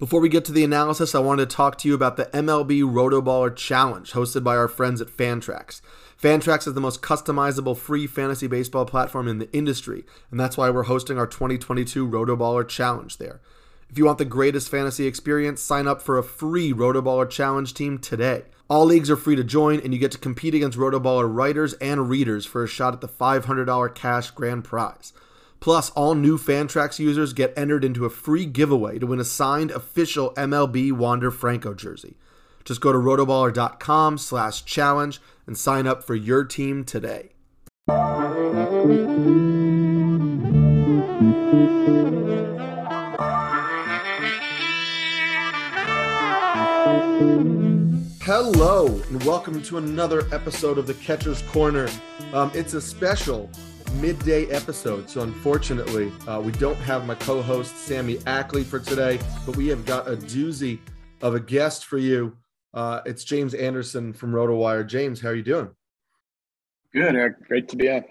Before we get to the analysis, I wanted to talk to you about the MLB Rotoballer Challenge hosted by our friends at Fantrax. Fantrax is the most customizable free fantasy baseball platform in the industry, and that's why we're hosting our 2022 Rotoballer Challenge there. If you want the greatest fantasy experience, sign up for a free Rotoballer Challenge team today. All leagues are free to join, and you get to compete against Rotoballer writers and readers for a shot at the $500 cash grand prize. Plus, all new Fantrax users get entered into a free giveaway to win a signed official MLB Wander Franco jersey. Just go to rotoballer.com slash challenge and sign up for your team today. Hello, and welcome to another episode of the Catcher's Corner. Um, it's a special midday episode. So unfortunately, uh, we don't have my co-host Sammy Ackley for today, but we have got a doozy of a guest for you. Uh, it's James Anderson from RotoWire. James, how are you doing? Good, Eric. Great to be on.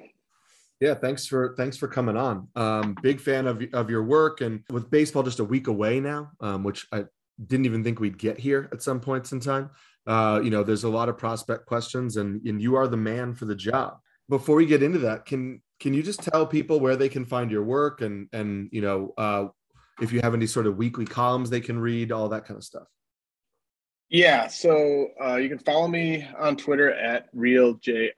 Yeah, thanks for thanks for coming on. Um, big fan of of your work, and with baseball just a week away now, um, which I didn't even think we'd get here at some points in time. Uh, you know, there's a lot of prospect questions, and and you are the man for the job. Before we get into that, can can you just tell people where they can find your work and and you know uh, if you have any sort of weekly columns they can read all that kind of stuff yeah so uh, you can follow me on twitter at real jr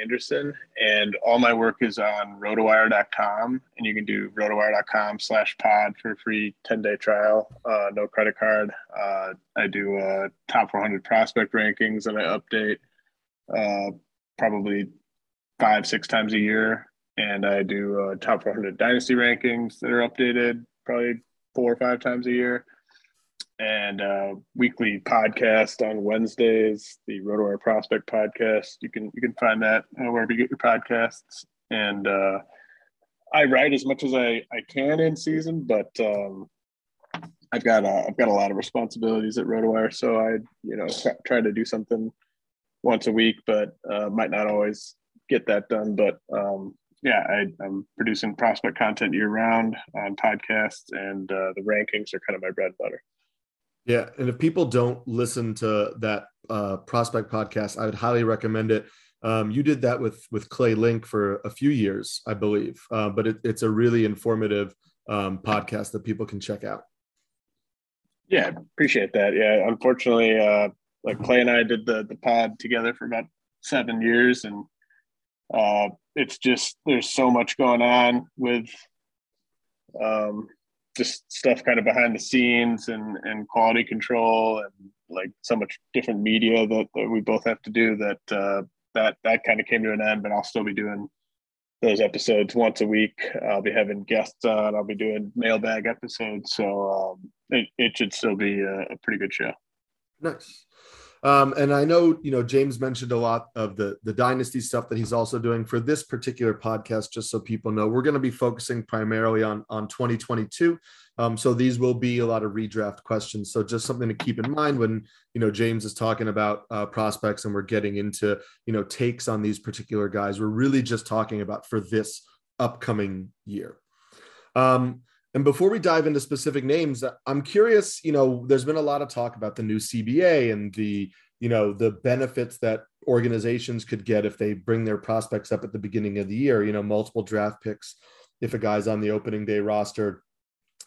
anderson and all my work is on rotowire.com and you can do rotowire.com slash pod for a free 10-day trial uh, no credit card. Uh, i do uh, top 400 prospect rankings and i update uh, probably five six times a year and I do uh, top 400 dynasty rankings that are updated probably four or five times a year, and uh, weekly podcast on Wednesdays, the RotoWire Prospect podcast. You can you can find that wherever you get your podcasts, and uh, I write as much as I, I can in season, but um, I've got uh, I've got a lot of responsibilities at RotoWire, so I you know try to do something once a week, but uh, might not always get that done. But um, yeah, I, am producing prospect content year round on podcasts, and uh, the rankings are kind of my bread and butter. Yeah, and if people don't listen to that uh, prospect podcast, I would highly recommend it. Um, you did that with with Clay Link for a few years, I believe, uh, but it, it's a really informative um, podcast that people can check out. Yeah, appreciate that. Yeah, unfortunately, uh, like Clay and I did the the pod together for about seven years, and uh, it's just there's so much going on with um, just stuff kind of behind the scenes and and quality control and like so much different media that, that we both have to do that uh, that that kind of came to an end. But I'll still be doing those episodes once a week. I'll be having guests on. I'll be doing mailbag episodes. So um, it, it should still be a, a pretty good show. Nice. Um, and I know, you know, James mentioned a lot of the the dynasty stuff that he's also doing for this particular podcast. Just so people know, we're going to be focusing primarily on on 2022. Um, so these will be a lot of redraft questions. So just something to keep in mind when you know James is talking about uh, prospects and we're getting into you know takes on these particular guys. We're really just talking about for this upcoming year. Um, and before we dive into specific names, I'm curious, you know, there's been a lot of talk about the new CBA and the, you know, the benefits that organizations could get if they bring their prospects up at the beginning of the year, you know, multiple draft picks if a guy's on the opening day roster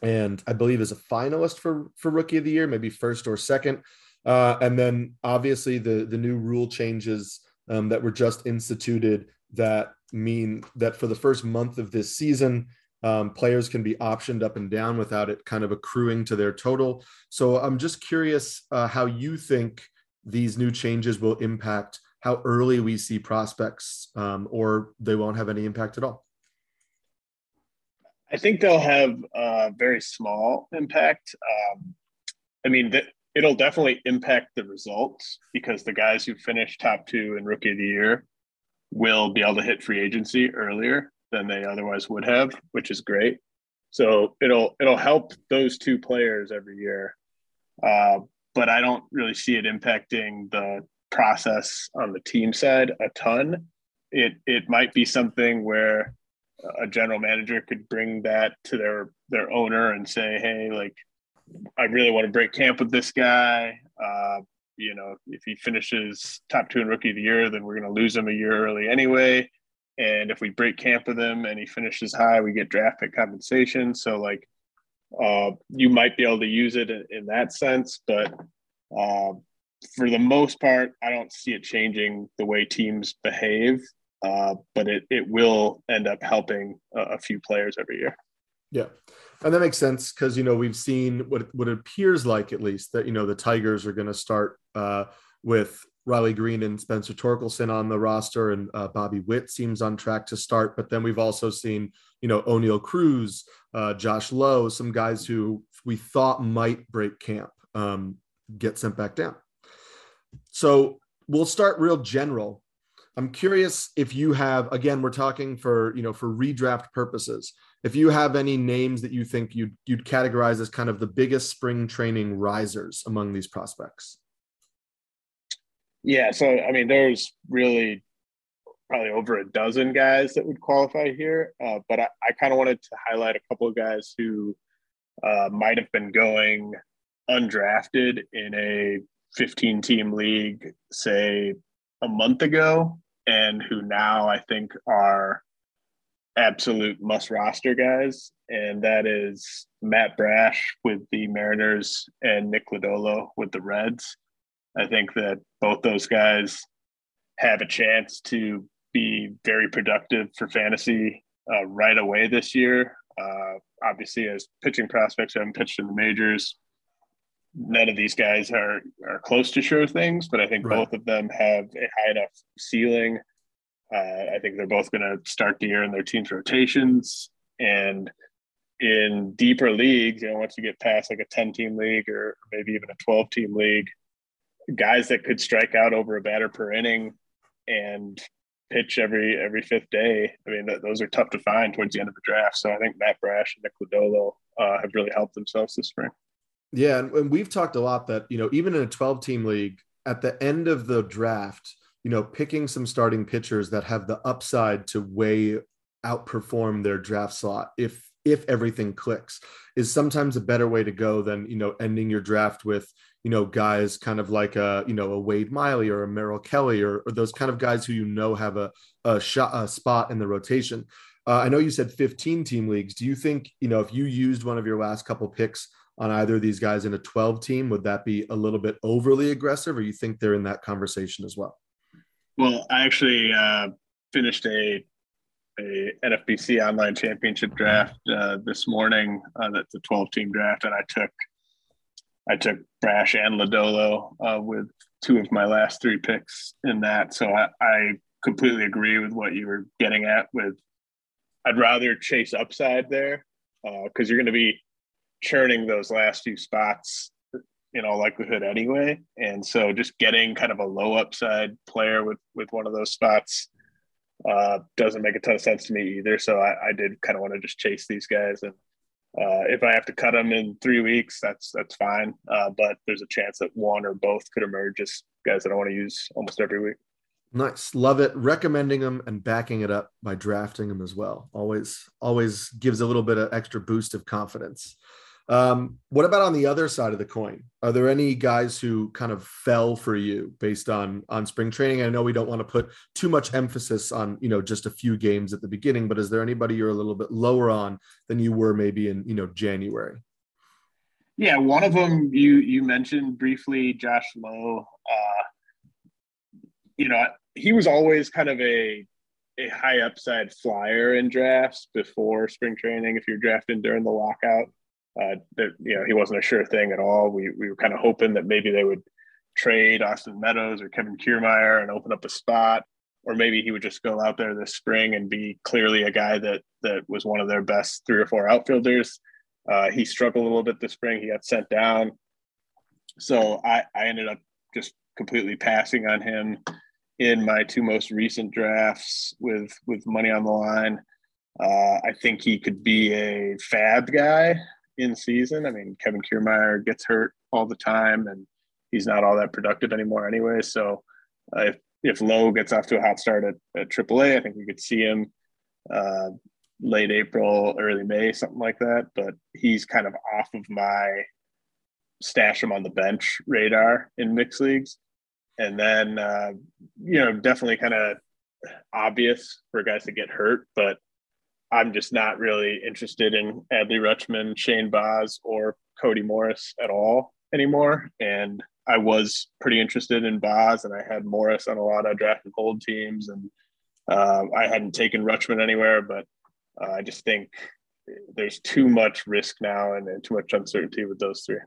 and I believe is a finalist for for rookie of the year, maybe first or second. Uh, and then obviously the the new rule changes um, that were just instituted that mean that for the first month of this season, um, players can be optioned up and down without it kind of accruing to their total. So I'm just curious uh, how you think these new changes will impact how early we see prospects, um, or they won't have any impact at all. I think they'll have a very small impact. Um, I mean, th- it'll definitely impact the results because the guys who finish top two in rookie of the year will be able to hit free agency earlier than they otherwise would have, which is great. So it'll it'll help those two players every year, uh, but I don't really see it impacting the process on the team side a ton. It it might be something where a general manager could bring that to their their owner and say, hey, like I really want to break camp with this guy. Uh, you know, if he finishes top two in rookie of the year, then we're going to lose him a year early anyway. And if we break camp with him and he finishes high, we get draft pick compensation. So like, uh, you might be able to use it in, in that sense, but uh, for the most part, I don't see it changing the way teams behave. Uh, but it it will end up helping a, a few players every year. Yeah. And that makes sense because you know we've seen what what it appears like at least that you know the Tigers are going to start uh, with Riley Greene and Spencer Torkelson on the roster, and uh, Bobby Witt seems on track to start. But then we've also seen you know Oneil Cruz, uh, Josh Lowe, some guys who we thought might break camp um, get sent back down. So we'll start real general. I'm curious if you have again we're talking for you know for redraft purposes if you have any names that you think you'd you'd categorize as kind of the biggest spring training risers among these prospects. Yeah, so I mean, there's really probably over a dozen guys that would qualify here, uh, but I, I kind of wanted to highlight a couple of guys who uh, might have been going undrafted in a 15 team league, say a month ago, and who now I think are absolute must roster guys, and that is Matt Brash with the Mariners and Nick Lodolo with the Reds. I think that both those guys have a chance to be very productive for fantasy uh, right away this year. Uh, obviously, as pitching prospects who haven't pitched in the majors, none of these guys are are close to sure things, but I think right. both of them have a high enough ceiling uh, I think they're both going to start the year in their team's rotations. And in deeper leagues, you know, once you get past like a 10 team league or maybe even a 12 team league, guys that could strike out over a batter per inning and pitch every every fifth day. I mean, th- those are tough to find towards the end of the draft. So I think Matt Brash and Nick Lodolo uh, have really helped themselves this spring. Yeah, and we've talked a lot that you know even in a 12 team league, at the end of the draft, you know, picking some starting pitchers that have the upside to way outperform their draft slot if if everything clicks is sometimes a better way to go than you know ending your draft with you know guys kind of like a you know a Wade Miley or a Merrill Kelly or, or those kind of guys who you know have a a shot a spot in the rotation. Uh, I know you said 15 team leagues. Do you think you know if you used one of your last couple picks on either of these guys in a 12 team, would that be a little bit overly aggressive, or you think they're in that conversation as well? Well, I actually uh, finished a a NFBC online championship draft uh, this morning. Uh, that's a 12 team draft, and I took I took Brash and Lodolo uh, with two of my last three picks in that. So I, I completely agree with what you were getting at. With I'd rather chase upside there because uh, you're going to be churning those last few spots in all likelihood anyway. And so just getting kind of a low upside player with with one of those spots uh, doesn't make a ton of sense to me either. So I, I did kind of want to just chase these guys, and uh, if I have to cut them in three weeks, that's that's fine. Uh, but there's a chance that one or both could emerge as guys that I want to use almost every week. Nice, love it. Recommending them and backing it up by drafting them as well. Always, always gives a little bit of extra boost of confidence. Um, what about on the other side of the coin? Are there any guys who kind of fell for you based on on spring training? I know we don't want to put too much emphasis on you know just a few games at the beginning, but is there anybody you're a little bit lower on than you were maybe in you know January? Yeah, one of them you you mentioned briefly, Josh Lowe. Uh, you know, he was always kind of a a high upside flyer in drafts before spring training. If you're drafting during the lockout, uh, that you know he wasn't a sure thing at all. We we were kind of hoping that maybe they would trade Austin Meadows or Kevin Kiermaier and open up a spot, or maybe he would just go out there this spring and be clearly a guy that that was one of their best three or four outfielders. Uh, he struggled a little bit this spring. He got sent down, so I I ended up just completely passing on him in my two most recent drafts with with money on the line. Uh, I think he could be a fab guy in season. I mean, Kevin Kiermaier gets hurt all the time, and he's not all that productive anymore anyway. So uh, if if Lowe gets off to a hot start at, at AAA, I think we could see him uh, late April, early May, something like that. But he's kind of off of my stash him on the bench radar in mixed leagues. And then, uh, you know, definitely kind of obvious for guys to get hurt, but I'm just not really interested in Adley Rutschman, Shane Baz, or Cody Morris at all anymore. And I was pretty interested in Baz, and I had Morris on a lot of draft and hold teams, and uh, I hadn't taken Rutschman anywhere, but uh, I just think there's too much risk now and, and too much uncertainty with those three.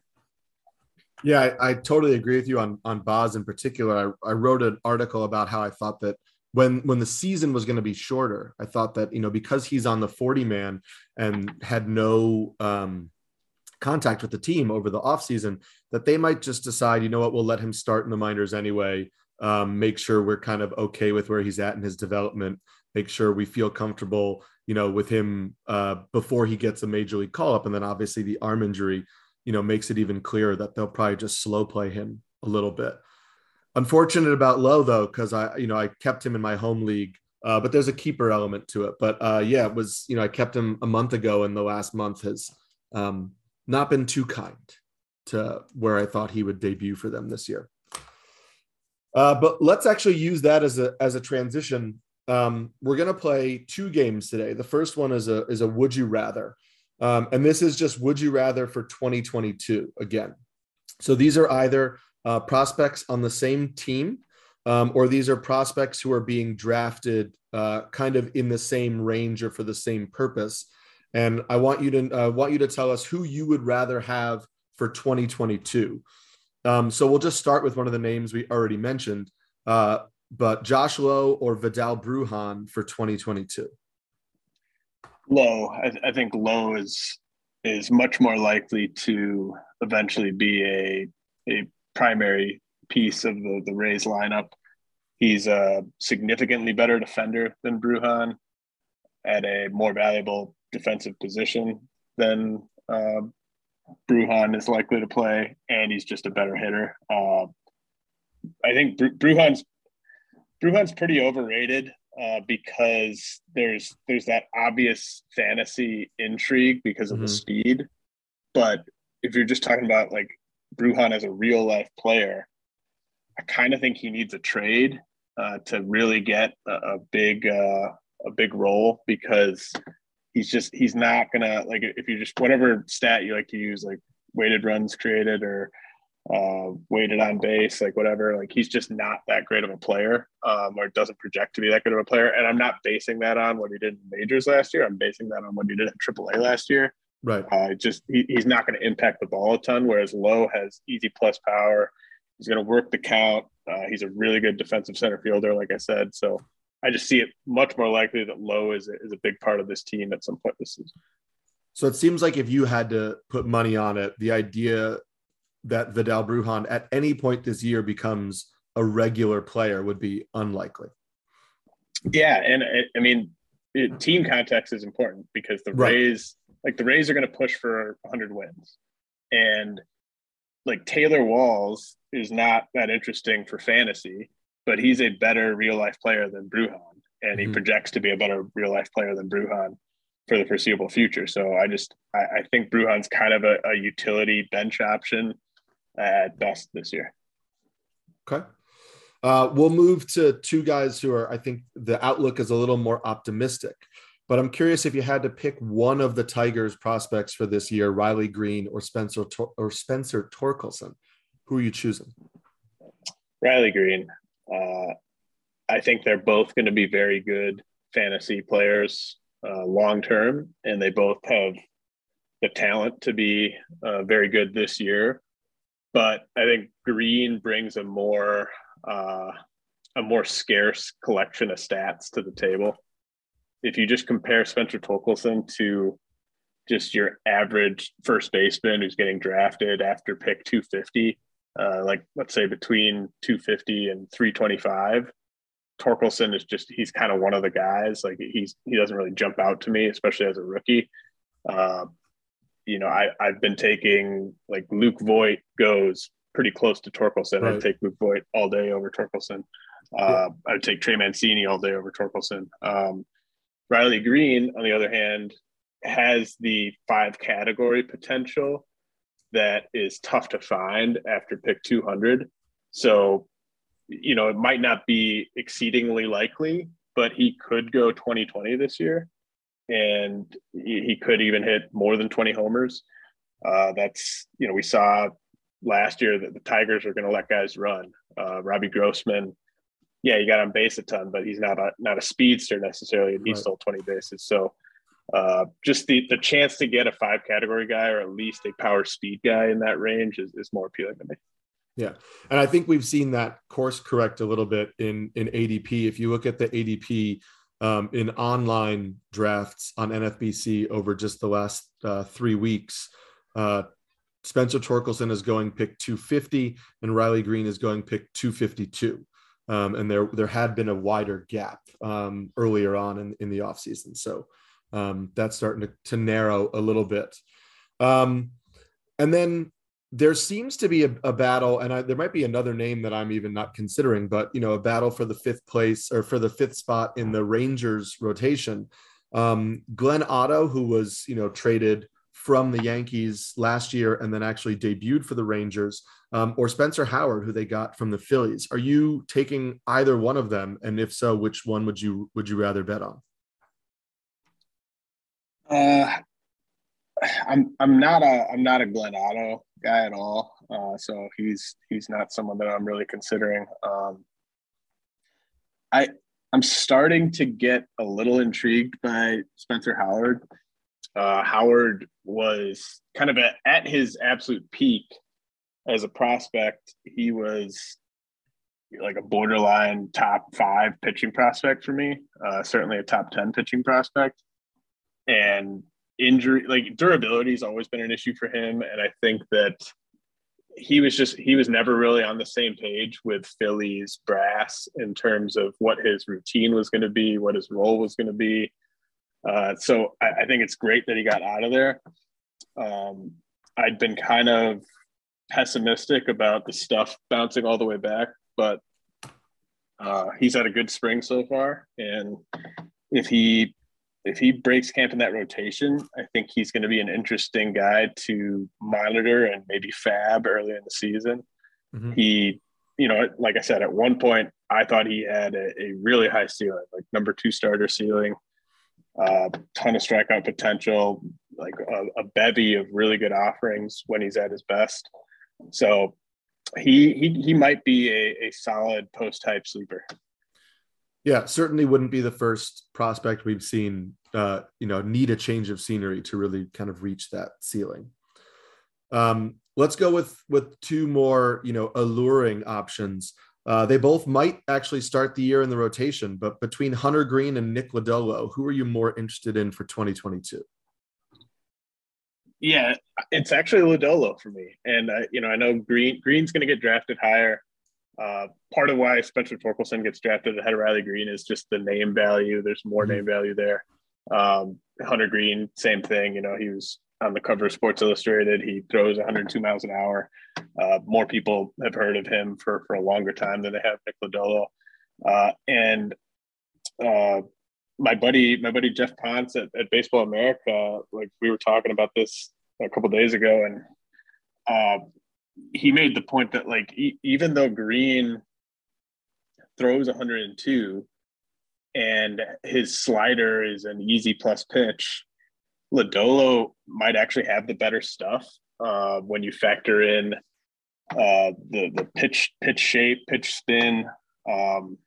Yeah, I, I, totally agree with you on on Baz in particular. I, I wrote an article about how I thought that when when the season was going to be shorter, I thought that you know because he's on the 40 man and had no um, contact with the team over the offseason, that they might just decide, you know what, we'll let him start in the minors anyway. Um, make sure we're kind of okay with where he's at in his development. Make sure we feel comfortable, you know, with him uh, before he gets a major league call up. And then obviously the arm injury, you know, makes it even clearer that they'll probably just slow play him a little bit. Unfortunate about Lowe though, because I, you know, I kept him in my home league, uh, but there's a keeper element to it. But uh, yeah, it was, you know, I kept him a month ago, and the last month has um, not been too kind to where I thought he would debut for them this year. Uh, but let's actually use that as a as a transition. Um, we're gonna play two games today. The first one is a is a would you rather, um, and this is just would you rather for 2022 again. So these are either uh, prospects on the same team, um, or these are prospects who are being drafted uh, kind of in the same range or for the same purpose. And I want you to uh, want you to tell us who you would rather have for 2022. Um, so we'll just start with one of the names we already mentioned, uh, but Josh Lowe or Vidal Bruján for 2022. Lowe, I, I think Lowe is is much more likely to eventually be a a primary piece of the the Rays lineup. He's a significantly better defender than Bruján at a more valuable defensive position than uh, Bruján is likely to play, and he's just a better hitter. Uh, I think Bru- Bruján's Bruján's pretty overrated uh, because there's there's that obvious fantasy intrigue because of mm-hmm. the speed, but if you're just talking about like Bruján as a real life player, I kind of think he needs a trade uh, to really get a, a big uh, a big role because he's just he's not gonna like if you just whatever stat you like to use like weighted runs created or uh, weighted on base like whatever like he's just not that great of a player um, or doesn't project to be that good of a player. And i'm not basing that on what he did in majors last year. I'm basing that on what he did at AAA last year right uh, just he, he's not going to impact the ball a ton whereas lowe has easy plus power he's going to work the count uh, he's a really good defensive center fielder like i said so I just see it much more likely that Lowe is a, is a big part of this team at some point this season. So it seems like if you had to put money on it, the idea that Vidal Bruján at any point this year becomes a regular player would be unlikely. Yeah, and I mean, it, team context is important because the right. Rays, like the Rays, are going to push for 100 wins, and like Taylor Walls is not that interesting for fantasy but he's a better real life player than Bruján, and he mm-hmm. projects to be a better real life player than Bruján for the foreseeable future. So I just I, I think Bruján's kind of a, a, utility bench option at best this year. Okay. Uh, we'll move to two guys who are, I think the outlook is a little more optimistic. But I'm curious if you had to pick one of the Tigers prospects for this year, Riley Greene or Spencer or Spencer Torkelson, who are you choosing? Riley Greene. Uh, I think they're both going to be very good fantasy players uh, long term, and they both have the talent to be uh, very good this year. But I think Greene brings a more uh, a more scarce collection of stats to the table. If you just compare Spencer Torkelson to just your average first baseman who's getting drafted after pick 250, uh, like let's say between 250 and 325. Torkelson is just he's kind of one of the guys. Like he's he doesn't really jump out to me, especially as a rookie. Uh, you know, I I've been taking like Luke Voit goes pretty close to Torkelson. Right. I'd take Luke Voit all day over Torkelson. Uh, yeah. I'd take Trey Mancini all day over Torkelson. Um, Riley Greene, on the other hand, has the five category potential that is tough to find after pick 200. So, you know, it might not be exceedingly likely, but he could go 2020 this year and he could even hit more than 20 homers. Uh, that's, you know, we saw last year that the Tigers are going to let guys run. Uh, Robbie Grossman, yeah, he got on base a ton, but he's not a not a speedster necessarily, and he right. stole 20 bases. So uh, just the the chance to get a five category guy or at least a power speed guy in that range is, is more appealing to me. Yeah, and I think we've seen that course correct a little bit in in ADP. If you look at the ADP um, in online drafts on NFBC over just the last uh, three weeks, uh, Spencer Torkelson is going pick 250 and Riley Greene is going pick 252. Um, and there there had been a wider gap um, earlier on in, in the offseason. So um, that's starting to, to narrow a little bit. Um, and then there seems to be a, a battle, and I, there might be another name that I'm even not considering, but you know, a battle for the fifth place or for the fifth spot in the Rangers rotation. Um, Glenn Otto, who was you know traded from the Yankees last year and then actually debuted for the Rangers, um, or Spencer Howard, who they got from the Phillies. Are you taking either one of them? And if so, which one would you would you rather bet on? Uh, I'm I'm not a I'm not a Glenn Otto guy at all. Uh, so he's he's not someone that I'm really considering. Um, I I'm starting to get a little intrigued by Spencer Howard. Uh, Howard was kind of at, at his absolute peak as a prospect. He was like a borderline top five pitching prospect for me. Uh, certainly a top ten pitching prospect and injury like durability has always been an issue for him and i think that he was just he was never really on the same page with philly's brass in terms of what his routine was going to be what his role was going to be uh, so I, I, think it's great that he got out of there um, i'd been kind of pessimistic about the stuff bouncing all the way back but uh, he's had a good spring so far and if he if he breaks camp in that rotation, I think he's going to be an interesting guy to monitor and maybe fab early in the season. Mm-hmm. He, you know, like I said, at one point, I thought he had a, a really high ceiling, like number two starter ceiling, uh, ton of strikeout potential, like a, a bevy of really good offerings when he's at his best. So he he he might be a, a solid post hype sleeper. Yeah, certainly wouldn't be the first prospect we've seen, uh, you know, need a change of scenery to really kind of reach that ceiling. Um, let's go with with two more, you know, alluring options. Uh, they both might actually start the year in the rotation, but between Hunter Greene and Nick Lodolo, who are you more interested in for 2022? Yeah, it's actually Lodolo for me, and I, you know, I know Greene Greene's going to get drafted higher. Uh, part of why Spencer Torkelson gets drafted ahead of Riley Greene is just the name value. There's more mm-hmm. name value there. Um, Hunter Greene, same thing. You know, he was on the cover of Sports Illustrated. He throws 102 miles an hour. Uh, more people have heard of him for, for a longer time than they have Nick Lodolo. Uh, and uh, my buddy, my buddy Geoff Pontes at, at, Baseball America, like we were talking about this a couple days ago, and uh, he made the point that like e- even though Greene throws 102 and his slider is an easy plus pitch, Lodolo might actually have the better stuff uh, when you factor in uh, the the pitch pitch shape, pitch spin, um,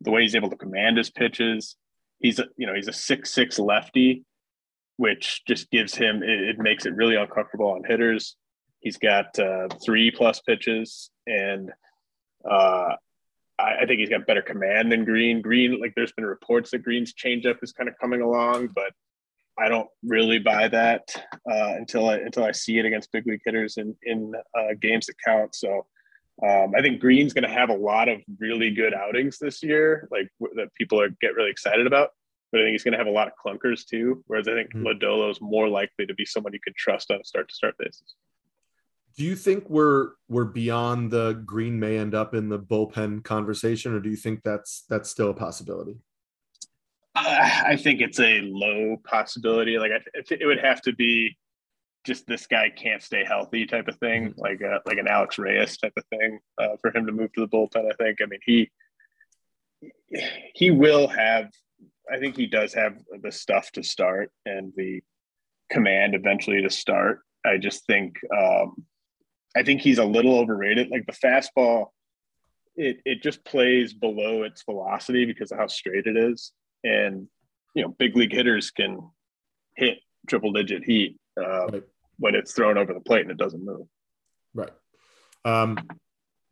the way he's able to command his pitches. He's a you know he's a six six lefty, which just gives him it, it makes it really uncomfortable on hitters. He's got uh, three plus pitches, and uh, I, I, think he's got better command than Greene. Greene like there's been reports that Greene's changeup is kind of coming along, but I don't really buy that uh, until I until I see it against big league hitters in in uh, games that count. So. Um, I think Greene's going to have a lot of really good outings this year, like w- that people are get really excited about. But I think he's going to have a lot of clunkers too. Whereas I think mm-hmm. Lodolo is more likely to be someone you could trust on a start to start basis do you think we're we're beyond the Greene may end up in the bullpen conversation, or do you think that's that's still a possibility? Uh, I think it's a low possibility. Like I, th- it would have to be just this guy can't stay healthy type of thing, mm-hmm. like a, like an Alex Reyes type of thing uh, for him to move to the bullpen. I think. I mean, he he will have. I think he does have the stuff to start and the command eventually to start. I just think um, I think he's a little overrated. Like the fastball, it it just plays below its velocity because of how straight it is, and you know, big league hitters can hit triple digit heat uh, right. when it's thrown over the plate and it doesn't move. Right. Um,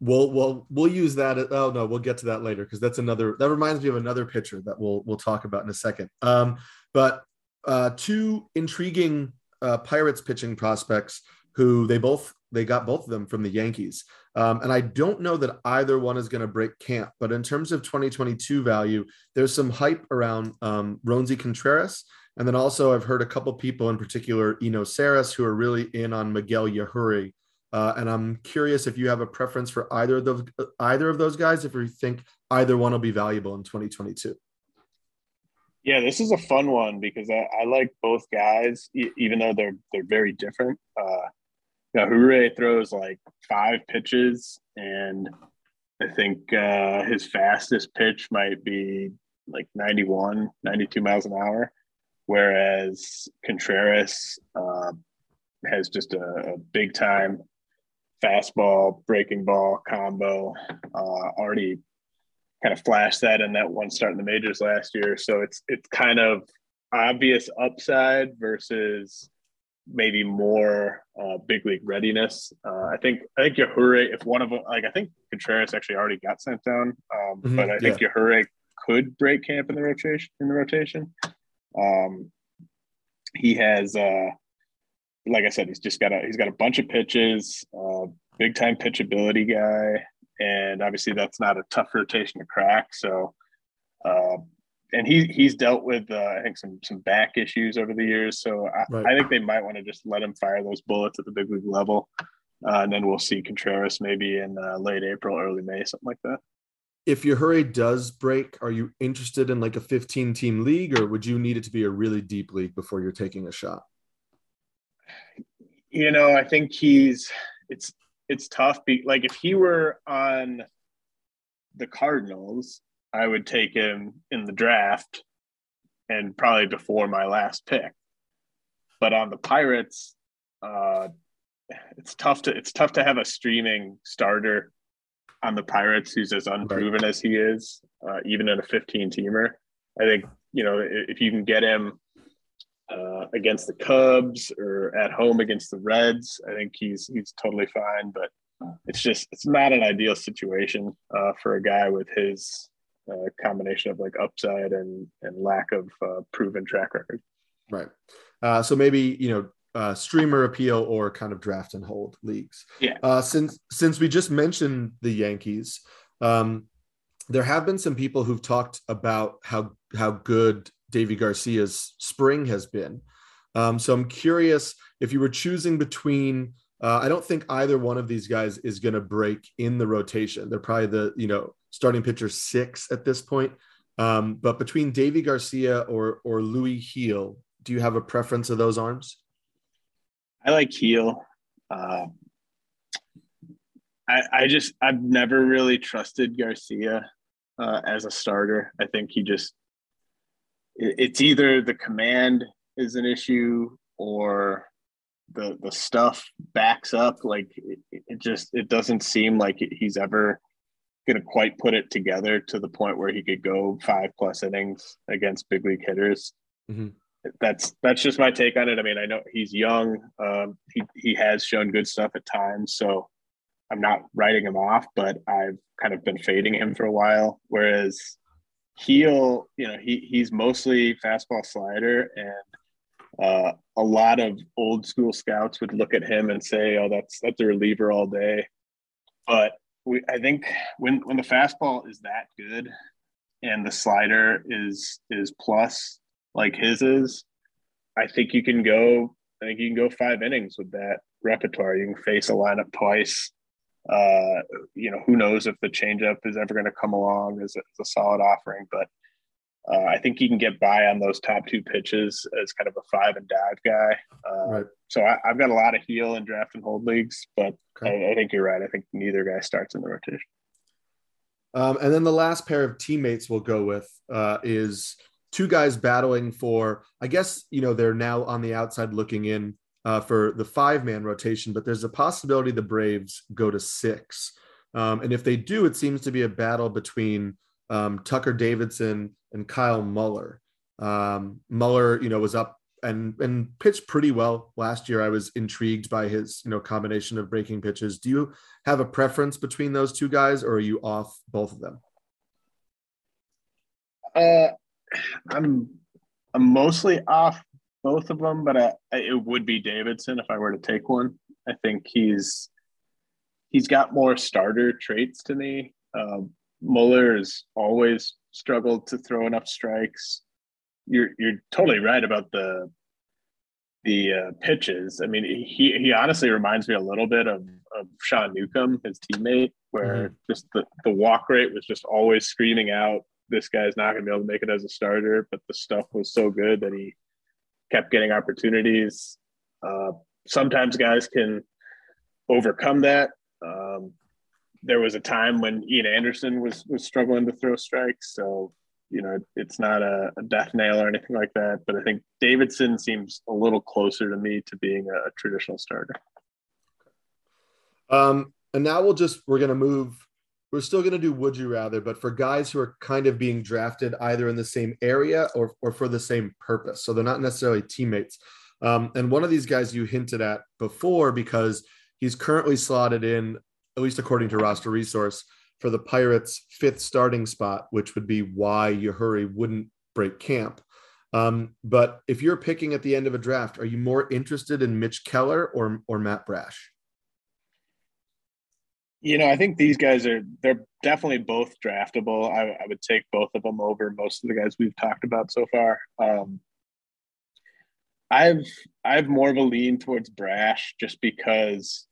we'll we'll we'll use that. Oh no, we'll get to that later because that's another. That reminds me of another pitcher that we'll we'll talk about in a second. Um, but uh, two intriguing uh, Pirates pitching prospects who they both they got both of them from the Yankees. Um, and I don't know that either one is going to break camp, but in terms of 2022 value, there's some hype around um, Roansy Contreras. And then also, I've heard a couple people, in particular, Eno Sarris, who are really in on Miguel Yajure. Uh, and I'm curious if you have a preference for either of those either of those guys, if you think either one will be valuable in 2022. Yeah, this is a fun one because I, I like both guys, e- even though they're they're very different. Uh, Yajure throws like five pitches, and I think uh, his fastest pitch might be like 91, 92 miles an hour, whereas Contreras uh, has just a, a, big time fastball, breaking ball combo. Uh, already kind of flashed that in that one start in the majors last year. So it's it's kind of obvious upside versus maybe more uh, big league readiness. Uh, I think I think Yajure, if one of them, like I think Contreras actually already got sent down, um, mm-hmm, but I think yeah. Yajure could break camp in the rotation. In the rotation, um, he has, uh, like I said, he's just got a he's got a bunch of pitches, uh, big time pitchability guy, and obviously that's not a tough rotation to crack. So. Uh, and he he's dealt with uh, I think some some back issues over the years. So I, right. I think they might want to just let him fire those bullets at the big league level, uh, and then we'll see Contreras maybe in uh, late April, early May, something like that. If Yajure does break, are you interested in like a 15 team league, or would you need it to be a really deep league before you're taking a shot? You know, I think he's it's it's tough. Be, like if he were on the Cardinals, I would take him in the draft and probably before my last pick. But on the Pirates, uh, it's tough to it's tough to have a streaming starter on the Pirates who's as unproven as he is, uh, even in a 15 teamer. I think you know if you can get him uh, against the Cubs or at home against the Reds, I think he's he's totally fine. But it's just it's not an ideal situation uh, for a guy with his uh, combination of like upside and and lack of uh, proven track record. Right. Uh, so maybe you know uh, streamer appeal or kind of draft and hold leagues. Yeah. Uh, since since we just mentioned the Yankees, um, there have been some people who've talked about how how good Deivi Garcia's spring has been. Um, so I'm curious if you were choosing between. Uh, I don't think either one of these guys is going to break in the rotation. They're probably the you know starting pitcher six at this point. Um, but between Deivi Garcia or or Luis Gil, do you have a preference of those arms? I like Gil. Uh, I I just I've never really trusted Garcia uh, as a starter. I think he just it's either the command is an issue or the the stuff backs up. Like it, it just it doesn't seem like he's ever going to quite put it together to the point where he could go five plus innings against big league hitters. Mm-hmm. That's that's just my take on it. I mean, I know he's young. Um, he he has shown good stuff at times, so I'm not writing him off, but I've kind of been fading him for a while. Whereas Gil, you know, he he's mostly fastball slider, and uh, a lot of old school scouts would look at him and say, "Oh, that's that's a reliever all day." But we, I think when when the fastball is that good and the slider is is plus like his is, I think you can go. I think you can go five innings with that repertoire. You can face a lineup twice. Uh, you know, who knows if the changeup is ever going to come along as a, as a solid offering, but Uh, I think he can get by on those top two pitches as kind of a five and dive guy. Uh, right. So I, have got a lot of Gil and draft and hold leagues, but okay. I, I, think you're right. I think neither guy starts in the rotation. Um, and then the last pair of teammates we'll go with uh, is two guys battling for, I guess, you know, they're now on the outside looking in uh, for the five man rotation, but there's a possibility the Braves go to six. Um, and if they do, it seems to be a battle between um, Tucker Davidson and Kyle Muller. Um, Muller, you know, was up and and pitched pretty well last year. I was intrigued by his, you know, combination of breaking pitches. Do you have a preference between those two guys, or are you off both of them? Uh, I'm I'm mostly off both of them, but I, I, it would be Davidson if I were to take one. I think he's he's got more starter traits to me. Um, Muller is always struggled to throw enough strikes. You're you're totally right about the the uh, pitches. I mean, he he honestly reminds me a little bit of, of Sean Newcomb, his teammate, where mm-hmm. just the, the walk rate was just always screaming out, this guy's not going to be able to make it as a starter. But the stuff was so good that he kept getting opportunities. Uh, sometimes guys can overcome that. Um, there was a time when Ian Anderson was was struggling to throw strikes, so you know it's not a, a death nail or anything like that. But I think Davidson seems a little closer to me to being a, a traditional starter. Um, and now we'll just we're gonna move. We're still gonna do would you rather, but for guys who are kind of being drafted either in the same area or or for the same purpose, so they're not necessarily teammates. Um, and one of these guys you hinted at before because he's currently slotted in at least according to roster resource, for the Pirates' fifth starting spot, which would be why Yajure wouldn't break camp. Um, but if you're picking at the end of a draft, are you more interested in Mitch Keller or or Matt Brash? You know, I think these guys are they're definitely both draftable. I, I would take both of them over most of the guys we've talked about so far. Um, I've I've more of a lean towards Brash just because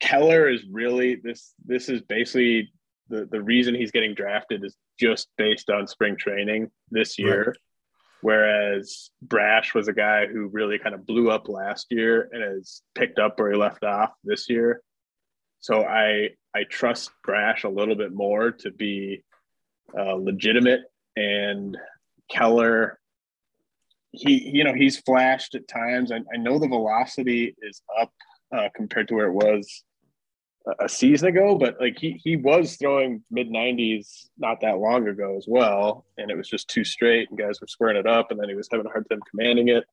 Keller is really this. This is basically the the reason he's getting drafted is just based on spring training this year. Right. Whereas Brash was a guy who really kind of blew up last year and has picked up where he left off this year. So I I trust Brash a little bit more to be uh, legitimate and Keller. He you know he's flashed at times. I, I know the velocity is up uh, compared to where it was a season ago, but like he he was throwing mid 90s not that long ago as well, and it was just too straight, and guys were squaring it up, and then he was having a hard time commanding it.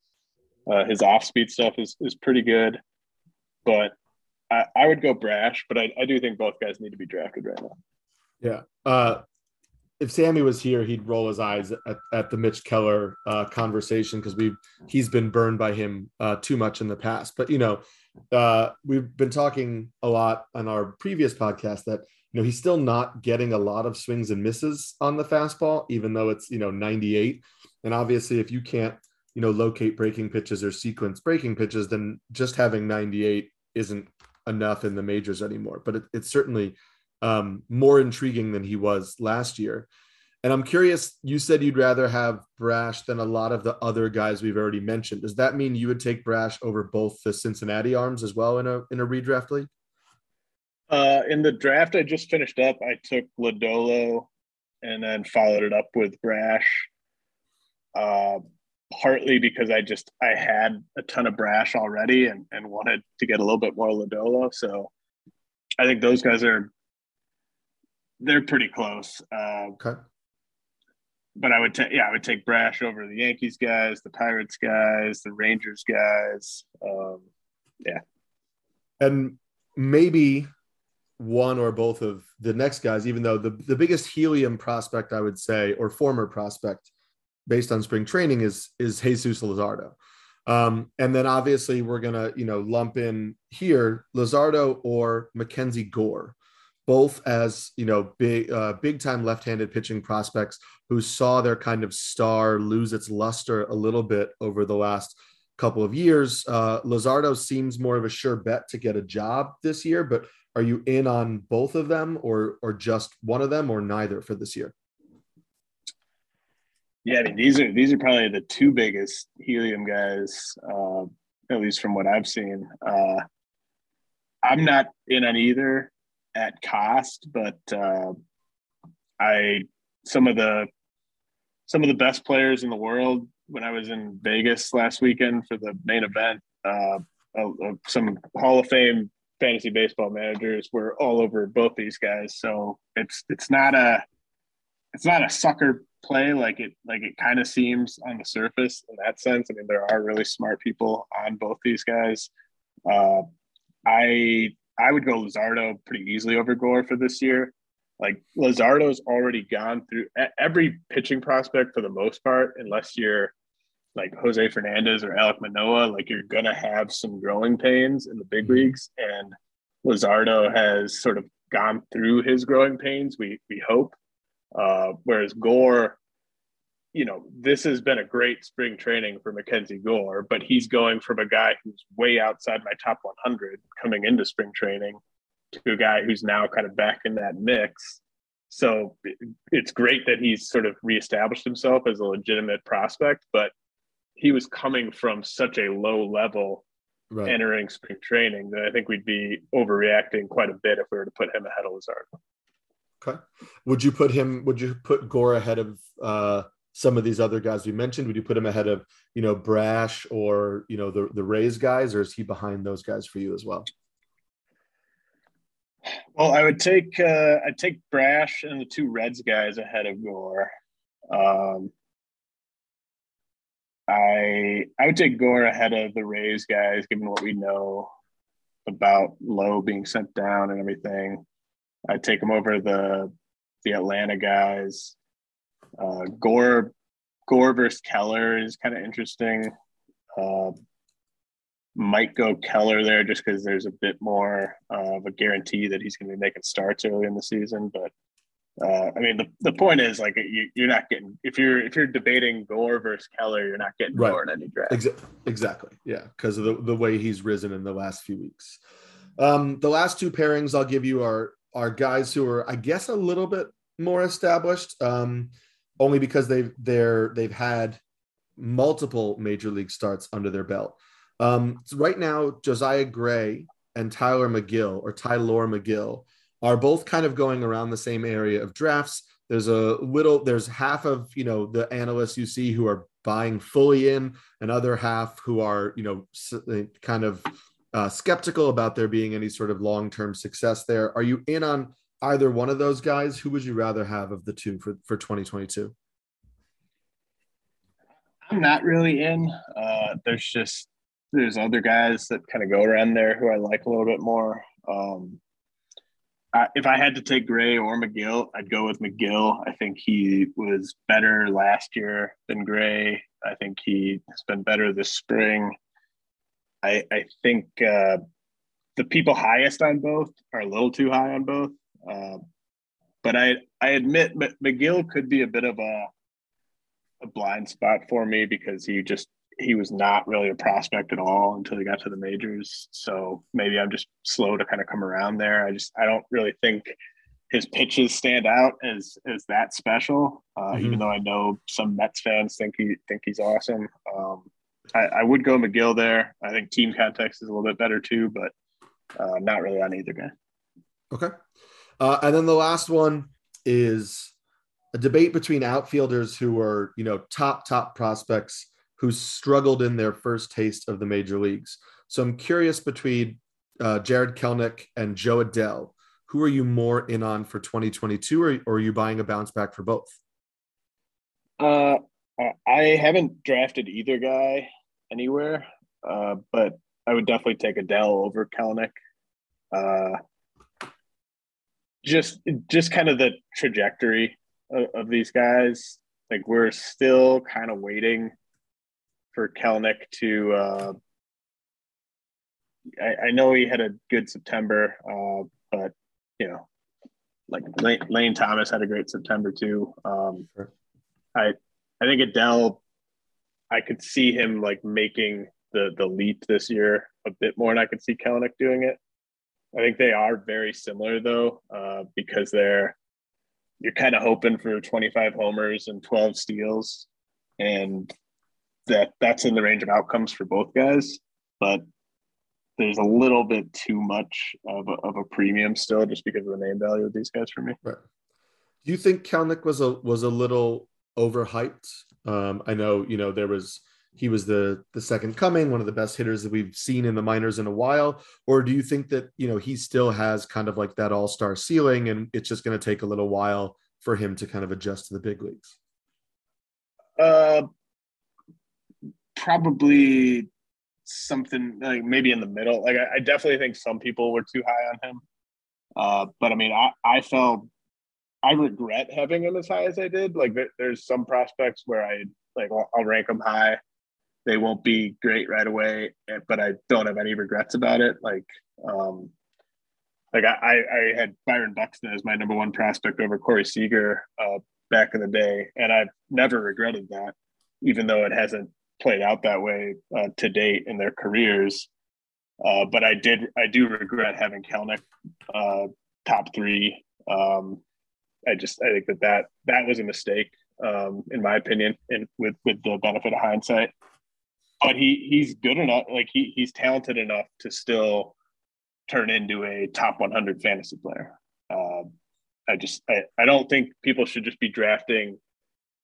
Uh, his off speed stuff is is pretty good, but I, I would go brash, but I, I do think both guys need to be drafted right now. Yeah. Uh, if Sammy was here, he'd roll his eyes at, at the Mitch Keller uh, conversation because we he's been burned by him uh, too much in the past. But you know, uh, we've been talking a lot on our previous podcast that you know he's still not getting a lot of swings and misses on the fastball, even though it's you know 98. And obviously, if you can't you know locate breaking pitches or sequence breaking pitches, then just having 98 isn't enough in the majors anymore. But it, it's certainly um, more intriguing than he was last year. And I'm curious, you said you'd rather have Brash than a lot of the other guys we've already mentioned. Does that mean you would take Brash over both the Cincinnati arms as well in a in a redraft league? Uh, in the draft I just finished up, I took Lodolo and then followed it up with Brash. Uh, partly because I just I had a ton of Brash already and, and wanted to get a little bit more Lodolo. So I think those guys are they're pretty close. Uh, okay but I would take yeah, I would take Brash over the Yankees guys, the Pirates guys, the Rangers guys. Um, yeah, and maybe one or both of the next guys. Even though the the biggest helium prospect, I would say, or former prospect, based on spring training, is is Jesus Luzardo. Um, and then obviously we're gonna you know lump in here Luzardo or Mackenzie Gore both as you know big uh, big time left-handed pitching prospects who saw their kind of star lose its luster a little bit over the last couple of years. Uh, Luzardo seems more of a sure bet to get a job this year, but are you in on both of them or or just one of them or neither for this year? Yeah, I mean these are these are probably the two biggest helium guys, uh, at least from what I've seen. Uh, I'm not in on either at cost, but uh, I some of the some of the best players in the world when I was in Vegas last weekend for the main event. Uh, some Hall of Fame fantasy baseball managers were all over both these guys, so it's it's not a it's not a sucker play like it like it kind of seems on the surface in that sense. I mean, there are really smart people on both these guys. Uh, I I would go Luzardo pretty easily over Gore for this year. Like Luzardo's already gone through every pitching prospect for the most part, unless you're like Jose Fernandez or Alek Manoah, like you're gonna have some growing pains in the big mm-hmm. leagues. And Luzardo has sort of gone through his growing pains, we we hope. Uh, whereas Gore, you know, this has been a great spring training for Mackenzie Gore, but he's going from a guy who's way outside my top 100 coming into spring training to a guy who's now kind of back in that mix. So it's great that he's sort of reestablished himself as a legitimate prospect, but he was coming from such a low level right. entering spring training that I think we'd be overreacting quite a bit if we were to put him ahead of Luzardo. Okay. Would you put him, would you put Gore ahead of uh, some of these other guys we mentioned? Would you put him ahead of, you know, Brash or, you know, the, the Rays guys, or is he behind those guys for you as well? Well, I would take uh, I'd take Brash and the two Reds guys ahead of Gore. Um, I I would take Gore ahead of the Rays guys, given what we know about Lowe being sent down and everything. I'd take him over the the Atlanta guys. Uh, Gore Gore versus Keller is kind of interesting. Uh, might go Keller there just because there's a bit more uh, of a guarantee that he's going to be making starts early in the season. But uh, I mean, the, the point is like you, are not getting if you're if you're debating Gore versus Keller, you're not getting right. Gore in any draft. Exa- exactly, yeah, because of the, the way he's risen in the last few weeks. Um, the last two pairings I'll give you are are guys who are, I guess, a little bit more established, um, only because they've they're they've had multiple major league starts under their belt. Um, so right now, Josiah Gray and Tylor Megill or Tylor Megill are both kind of going around the same area of drafts. There's a little, there's half of you know the analysts you see who are buying fully in, and other half who are you know kind of uh, skeptical about there being any sort of long-term success there. Are you in on either one of those guys? Who would you rather have of the two for for 2022? I'm not really in. Uh, there's just there's other guys that kind of go around there who I like a little bit more. Um, I, if I had to take Gray or Megill, I'd go with Megill. I think he was better last year than Gray. I think he has been better this spring. I, I think uh, the people highest on both are a little too high on both. Uh, but I, I admit Megill could be a bit of a, a blind spot for me because he just he was not really a prospect at all until he got to the majors. So maybe I'm just slow to kind of come around there. I just I don't really think his pitches stand out as as that special. Uh, mm-hmm. Even though I know some Mets fans think he think he's awesome. Um, I, I, would go Megill there. I think team context is a little bit better too, but uh, not really on either guy. Okay, uh, and then the last one is a debate between outfielders who are you know top top prospects who struggled in their first taste of the major leagues. So I'm curious between uh, Jarred Kelenic and Jo Adell, who are you more in on for 2022, or, or are you buying a bounce back for both? Uh, I haven't drafted either guy anywhere, uh, but I would definitely take Adell over Kelenic. Uh, just, just kind of the trajectory of, of these guys. Like we're still kind of waiting for Kelenic to. Uh, I, I, know he had a good September, uh, but you know, like Lane, Lane, Thomas had a great September too. Um, sure. I I think Adell, I could see him like making the the leap this year a bit more, and I could see Kelenic doing it. I think they are very similar though, uh, because they're you're kind of hoping for 25 homers and 12 steals and that that's in the range of outcomes for both guys. But there's a little bit too much of a, of a premium still, just because of the name value of these guys for me. Right. Do you think Kelenic was a was a little overhyped? Um, I know you know there was he was the the second coming, one of the best hitters that we've seen in the minors in a while, or do you think that you know he still has kind of like that all star ceiling, and it's just going to take a little while for him to kind of adjust to the big leagues? Uh, probably something like maybe in the middle. Like I, I, definitely think some people were too high on him. Uh, but I mean, I, I felt I regret having him as high as I did. Like there, there's some prospects where I like I'll, I'll rank them high. They won't be great right away, eh, but I don't have any regrets about it. Like, um, like I, I had Byron Buxton as my number one prospect over Corey Seager uh, back in the day, and I've never regretted that, even though it hasn't played out that way uh, to date in their careers. Uh, but I did, I do regret having Kelenic uh, top three. Um, I just, I think that that that was a mistake, um, in my opinion, and with with the benefit of hindsight. But he he's good enough, like he he's talented enough to still turn into a top 100 fantasy player. Uh, I just, I, I don't think people should just be drafting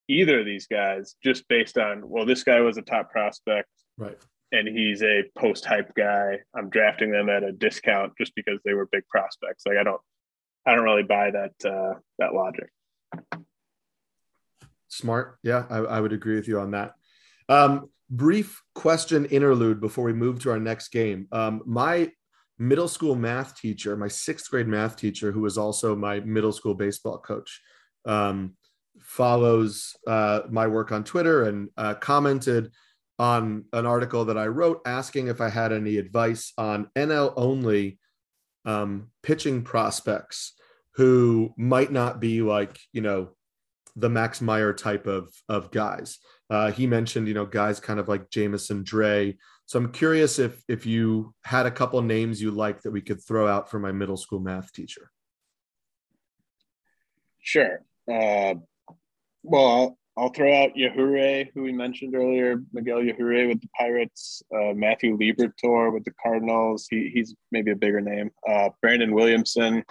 either of these guys just based on well this guy was a top prospect right. and he's a post hype guy. I'm drafting them at a discount just because they were big prospects. Like i don't i don't really buy that uh that logic. Smart. Yeah i, I would agree with you on that. Um brief question interlude before we move to our next game. Um my middle school math teacher my sixth grade math teacher who was also my middle school baseball coach um follows uh, my work on Twitter and uh, commented on an article that I wrote asking if I had any advice on NL only um, pitching prospects who might not be like, you know, the Max Meyer type of, of guys. Uh, he mentioned, you know, guys kind of like Jameson Dre. So I'm curious if if you had a couple names you like that we could throw out for my middle school math teacher. Sure. Uh, well, I'll, I'll throw out Yajure, who we mentioned earlier, Miguel Yajure with the Pirates, uh, Matthew Liberatore with the Cardinals. He, he's maybe a bigger name. Uh, Brandon Williamson,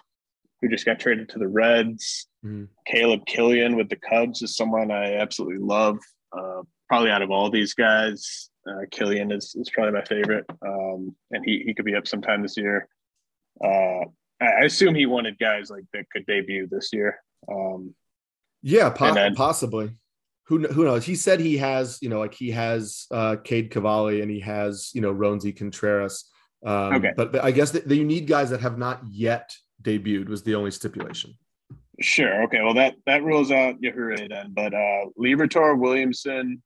who just got traded to the Reds. Mm-hmm. Caleb Kilian with the Cubs is someone I absolutely love. Uh, probably out of all these guys, uh, Kilian is, is probably my favorite. Um, and he, he could be up sometime this year. Uh, I assume he wanted guys like that could debut this year. Um, yeah, po- then, possibly. Who who knows? He said he has, you know, like he has uh Cade Cavalli and he has, you know, Roansy Contreras. Um, okay. But, but I guess that you need guys that have not yet debuted was the only stipulation. Sure. Okay. Well, that that rules out Yajure then. But uh Liberatore, Williamson,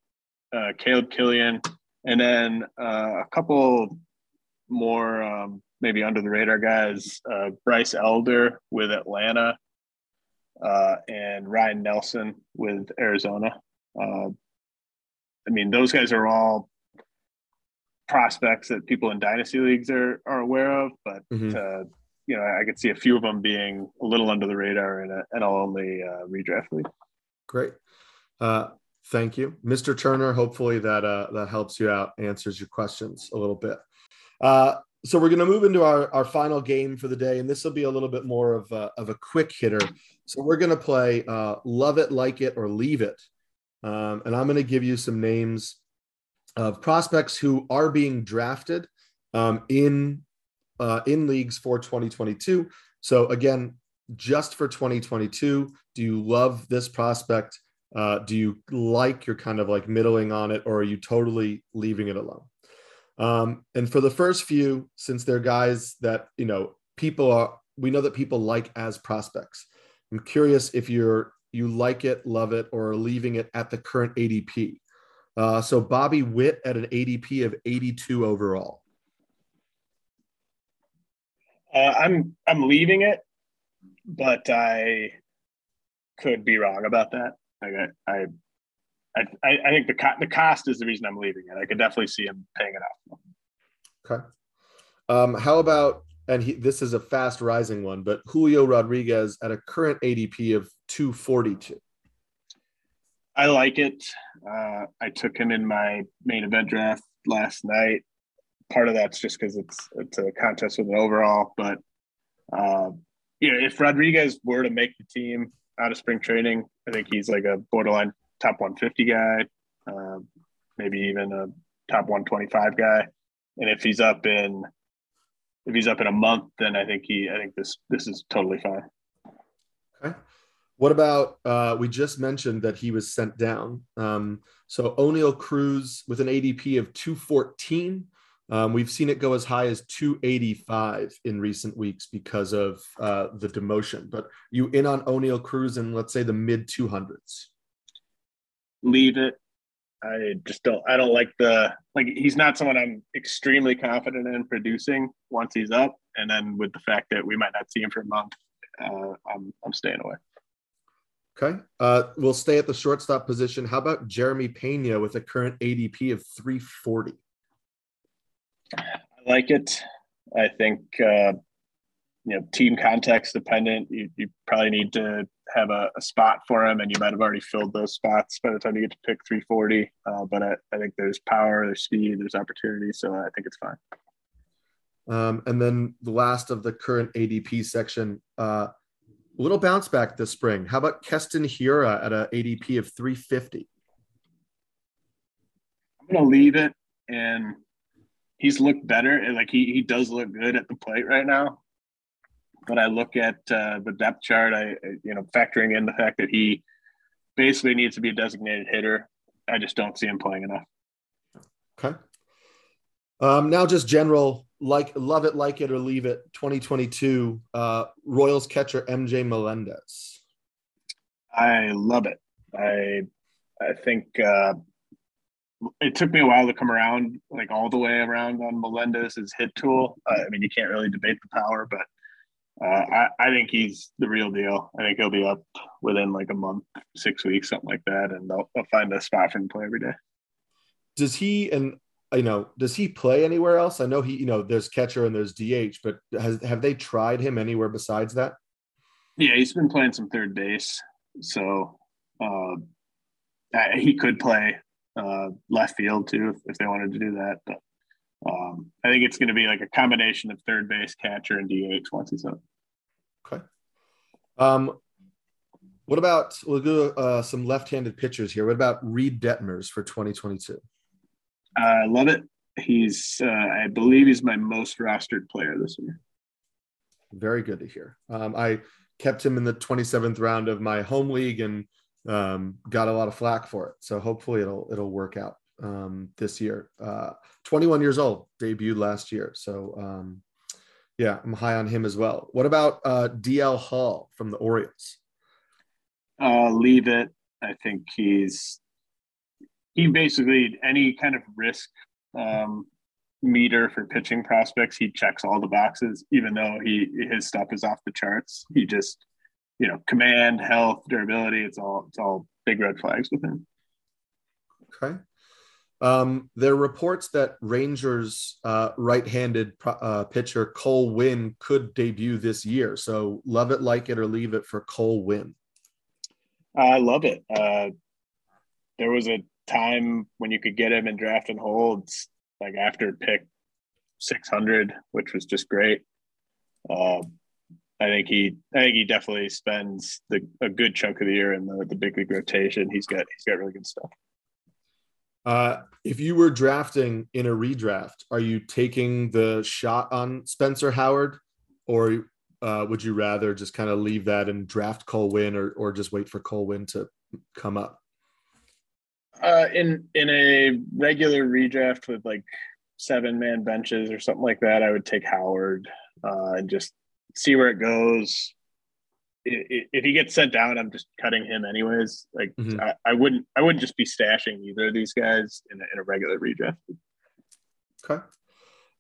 uh, Caleb Kilian, and then uh, a couple more um, maybe under the radar guys. Uh, Bryce Elder with Atlanta, uh, and Ryne Nelson with Arizona. Uh, I mean, those guys are all prospects that people in dynasty leagues are, are aware of, but mm-hmm. uh, you know, I could see a few of them being a little under the radar in a NL only uh, redraft league. Great. Uh, thank you, Mr. Turner. Hopefully that uh, that helps you out, answers your questions a little bit. Uh, so we're going to move into our, our final game for the day, and this will be a little bit more of a, of a quick hitter. So we're going to play uh, Love It, Like It, or Leave It. Um, and I'm going to give you some names of prospects who are being drafted um, in uh, in leagues for 2022. So again, just for 2022, do you love this prospect? Uh, do you like? You're kind of like middling on it, or are you totally leaving it alone? Um, and for the first few, since they're guys that, you know, people are, we know that people like as prospects. I'm curious if you're, you like it, love it, or leaving it at the current ADP. Uh, so Bobby Witt at an ADP of 82 overall. Uh, I'm I'm leaving it, but I could be wrong about that. Like I, I I, I think the co- the cost is the reason I'm leaving it. I could definitely see him paying it off. Okay. Um, how about and he, this is a fast rising one, but Julio Rodriguez at a current ADP of 242. Uh, I like it. Uh, I took him in my main event draft last night. Part of that's just because it's it's a contest with an overall, but uh, you know, if Rodriguez were to make the team out of spring training, I think he's like a borderline top 150 guy, uh, maybe even a top 125 guy. And if he's up in if he's up in a month, then I think he I think this this is totally fine. Okay. What about uh, we just mentioned that he was sent down. Um, so Oneil Cruz with an ADP of 214. Um, we've seen it go as high as 285 in recent weeks because of uh, the demotion. But you in on Oneil Cruz in let's say the mid 200s? Leave it. I just don't. I don't like the like. He's not someone I'm extremely confident in producing once he's up, and then with the fact that we might not see him for a month, uh, I'm I'm staying away. Okay. Uh, we'll stay at the shortstop position. How about Jeremy Peña with a current ADP of 340? I like it. I think uh, you know team context dependent. You, you probably need to have a, a, spot for him, and you might have already filled those spots by the time you get to pick 340. Uh, but I, I, think there's power, there's speed, there's opportunity, so I think it's fine. Um, and then the last of the current ADP section, uh, little bounce back this spring. How about Keston Hiura at an ADP of 350? I'm going to leave it, and he's looked better. Like he he does look good at the plate right now. But I look at uh, the depth chart. I you know factoring in the fact that he basically needs to be a designated hitter. I just don't see him playing enough. Okay. Um, now, just general like love it, like it, or leave it. 2022 uh, Royals catcher MJ Melendez. I love it. I I think uh, it took me a while to come around, like all the way around on Melendez's hit tool. Uh, I mean, you can't really debate the power, but uh, I, I think he's the real deal. I think he'll be up within like a month, six weeks, something like that, and they'll, they'll find a spot for him to play every day. Does he and you know does he play anywhere else? I know he you know there's catcher and there's DH, but has have they tried him anywhere besides that? Yeah, he's been playing some third base, so uh, he could play uh, left field too if, if, they wanted to do that. But um, I think it's going to be like a combination of third base, catcher, and DH once he's up. Okay. Um, what about we'll do uh, some left-handed pitchers here. What about Reid Detmers for 2022? I love it. He's, uh, I believe, he's my most rostered player this year. Very good to hear. Um, I kept him in the 27th round of my home league and um, got a lot of flack for it. So hopefully it'll it'll work out um, this year. Uh, 21 years old, debuted last year. So um, yeah, I'm high on him as well. What about uh, DL Hall from the Orioles? Uh, leave it. I think he's he basically any kind of risk um, meter for pitching prospects. He checks all the boxes, even though he his stuff is off the charts. He just you know, command, health, durability. It's all it's all big red flags with him. Okay. Um, there are reports that Rangers uh, right-handed uh, pitcher Cole Winn could debut this year. So love it, like it, or leave it for Cole Winn. I love it. Uh, there was a time when you could get him in draft and holds, like after pick 600, which was just great. Uh, I think he I think he definitely spends the a good chunk of the year in the, the big league rotation. He's got he's got really good stuff. Uh, if you were drafting in a redraft, are you taking the shot on Spencer Howard, or uh, would you rather just kind of leave that and draft Cole Winn, or or just wait for Cole Winn to come up? Uh, in in a regular redraft with like seven man benches or something like that, I would take Howard uh, and just see where it goes. If he gets sent down, I'm just cutting him anyways. Like mm-hmm. I, I, wouldn't, I wouldn't just be stashing either of these guys in a, in a regular redraft. Okay.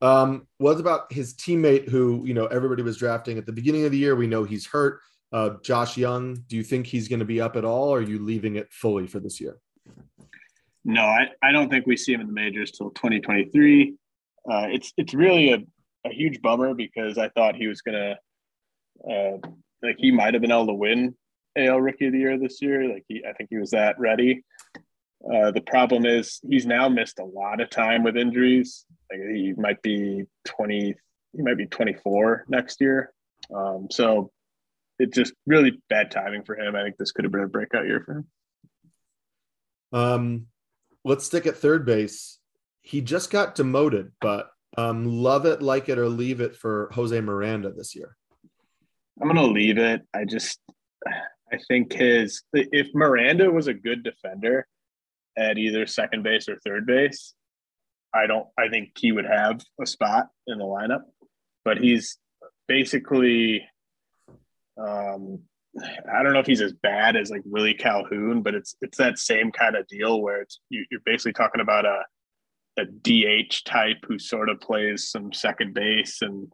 Um, what about his teammate who, you know, everybody was drafting at the beginning of the year? We know he's hurt. Uh, Josh Jung, do you think he's going to be up at all? Or are you leaving it fully for this year? No, I, I don't think we see him in the majors till 2023. Uh, it's it's really a a huge bummer because I thought he was gonna uh, like he might have been able to win AL Rookie of the Year this year. Like he, I think he was that ready. Uh, the problem is he's now missed a lot of time with injuries. Like he might be 20, he might be 24 next year. Um, so it's just really bad timing for him. I think this could have been a breakout year for him. Um, let's stick at third base. He just got demoted, but um, love it, like it, or leave it for Jose Miranda this year. I'm gonna leave it. I just, I think his if Miranda was a good defender at either second base or third base, I don't. I think he would have a spot in the lineup. But he's basically, um, I don't know if he's as bad as like Willie Calhoun, but it's it's that same kind of deal where it's you, you're basically talking about a a DH type who sort of plays some second base and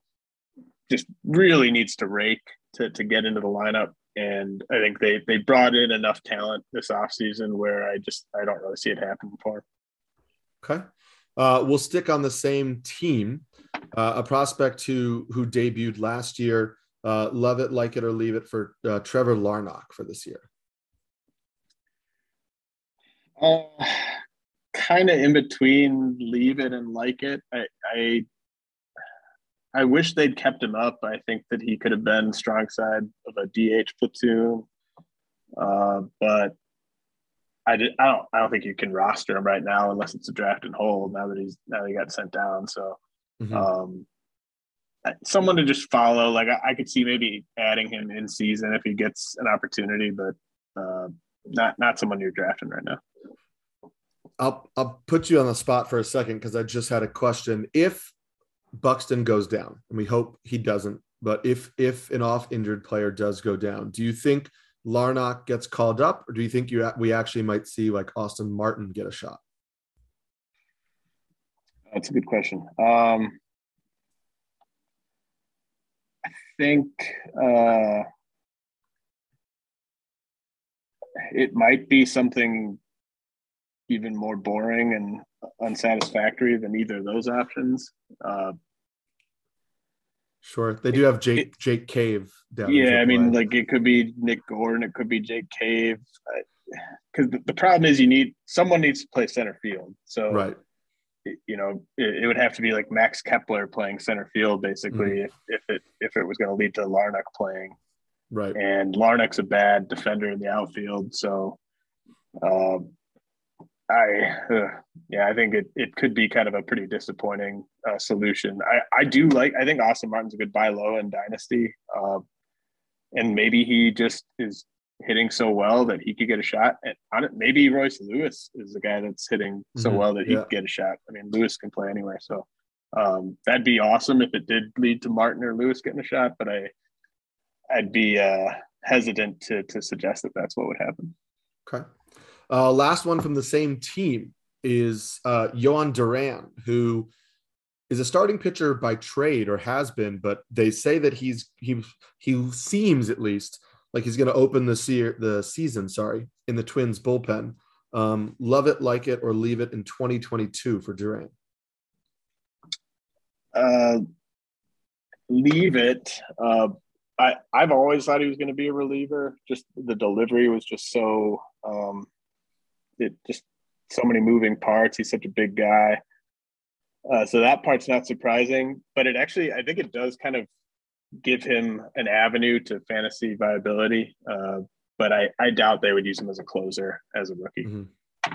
just really needs to rake to, to get into the lineup. And I think they they brought in enough talent this offseason where I just I don't really see it happen before. Okay. Uh, we'll stick on the same team. Uh, a prospect who who debuted last year. Uh, love it, like it, or leave it for uh, Trevor Larnach for this year. Kind of in between leave it and like it. I, I I wish they'd kept him up. I think that he could have been strong side of a DH platoon, uh, but I did. I don't. I don't think you can roster him right now unless it's a draft and hold. Now that he's now he got sent down, so mm-hmm. um, someone to just follow. Like I, I, could see maybe adding him in season if he gets an opportunity, but uh, not not someone you're drafting right now. I'll I'll put you on the spot for a second because I just had a question. If Buxton goes down, and we hope he doesn't, but if if an off injured player does go down, do you think Larnach gets called up, or do you think you we actually might see like Austin Martin get a shot? That's a good question. Um, I think uh, it might be something even more boring and unsatisfactory than either of those options. Uh, sure, they do have Jake it, Jake Cave down. Yeah, I mean, like it could be Nick Gordon, it could be Jake Cave, because the, the, problem is you need someone needs to play center field. So right. You know, it, it would have to be like Max Kepler playing center field, basically, mm. if, if it if it was going to lead to Larnach playing, right? And Larnach's a bad defender in the outfield, so um, I, uh, yeah, I think it, it could be kind of a pretty disappointing uh, solution. I, I do like, I think Austin Martin's a good buy low in Dynasty. Uh, and maybe he just is hitting so well that he could get a shot. And on it, maybe Royce Lewis is the guy that's hitting so mm-hmm. well that he yeah. could get a shot. I mean, Lewis can play anywhere. So um, that'd be awesome if it did lead to Martin or Lewis getting a shot. But I, I'd be uh, hesitant to, to suggest that that's what would happen. Okay. Uh, last one from the same team is uh, Jhoan Duran, who is a starting pitcher by trade or has been, but they say that he's he he seems at least like he's going to open the se- the season. Sorry, in the Twins bullpen. Um, love it, like it, or leave it in 2022 for Duran. Uh, leave it. Uh, I I've always thought he was going to be a reliever. Just the delivery was just so um, it just so many moving parts. He's such a big guy. Uh, so that part's not surprising, but it actually, I think it does kind of give him an avenue to fantasy viability. Uh, but I, I doubt they would use him as a closer as a rookie. Mm-hmm.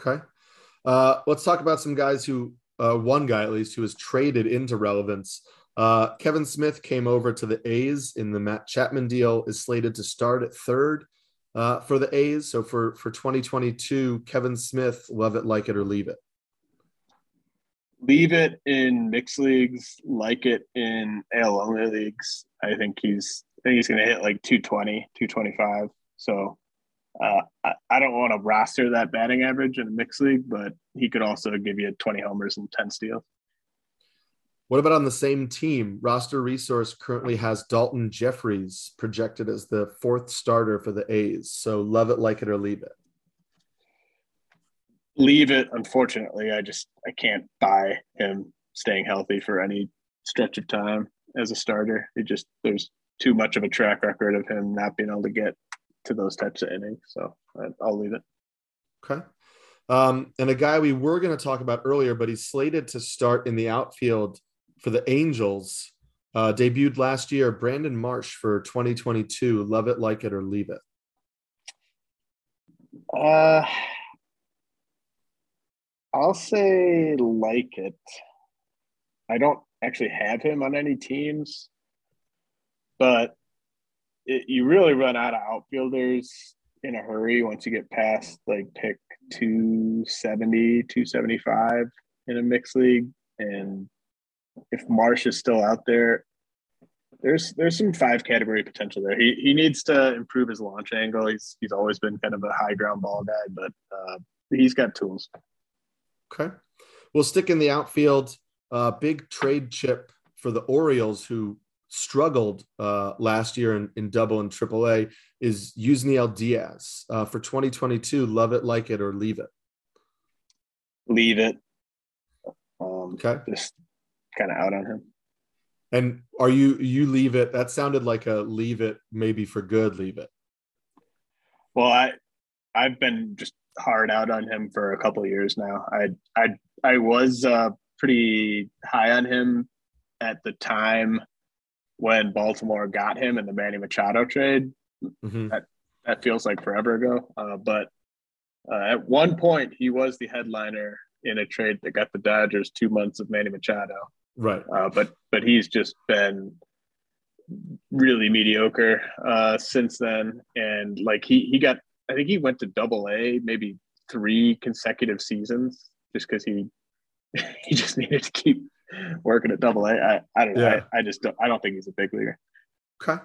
Okay. Uh, let's talk about some guys who, uh, one guy at least, who was traded into relevance. Uh, Kevin Smith came over to the A's in the Matt Chapman deal, is slated to start at third uh, for the A's. So for for 2022, Kevin Smith, love it, like it, or leave it. Leave it in mixed leagues, like it in AL only leagues. I think he's I think he's going to hit like 220, 225. So uh, I, I don't want to roster that batting average in a mixed league, but he could also give you 20 homers and 10 steals. What about on the same team? Roster Resource currently has Daulton Jefferies projected as the fourth starter for the A's. So love it, like it, or leave it. Leave it. Unfortunately, I just I can't buy him staying healthy for any stretch of time as a starter. It just there's too much of a track record of him not being able to get to those types of innings. So I'll leave it. Okay. Um, and a guy we were going to talk about earlier, but he's slated to start in the outfield for the Angels. Uh, debuted last year, Brandon Marsh for 2022. Love it, like it, or leave it. Uh, I'll say like it. I don't actually have him on any teams, but it, you really run out of outfielders in a hurry once you get past like pick 270, 275 in a mixed league. And if Marsh is still out there, there's there's some five category potential there. He he needs to improve his launch angle. He's he's always been kind of a high ground ball guy, but uh, he's got tools. Okay, we'll stick in the outfield. Uh, big trade chip for the Orioles, who struggled uh, last year in, in double and triple A, is Yusniel Diaz uh, for 2022. Love it, like it, or leave it. Leave it. Um, okay. Just kind of out on him. And are you you leave it? That sounded like a leave it, maybe for good. Leave it. Well, I I've been just hard out on him for a couple years now. I I I was uh, pretty high on him at the time when Baltimore got him in the Manny Machado trade. Mm-hmm. That that feels like forever ago. Uh, but uh, at one point, he was the headliner in a trade that got the Dodgers two months of Manny Machado. Right. Uh, but but he's just been really mediocre uh, since then, and like he he got I think he went to Double A maybe three consecutive seasons just because he he just needed to keep working at Double A. I, I don't know. Yeah. I, I, just don't, I don't think he's a big leaguer. Okay.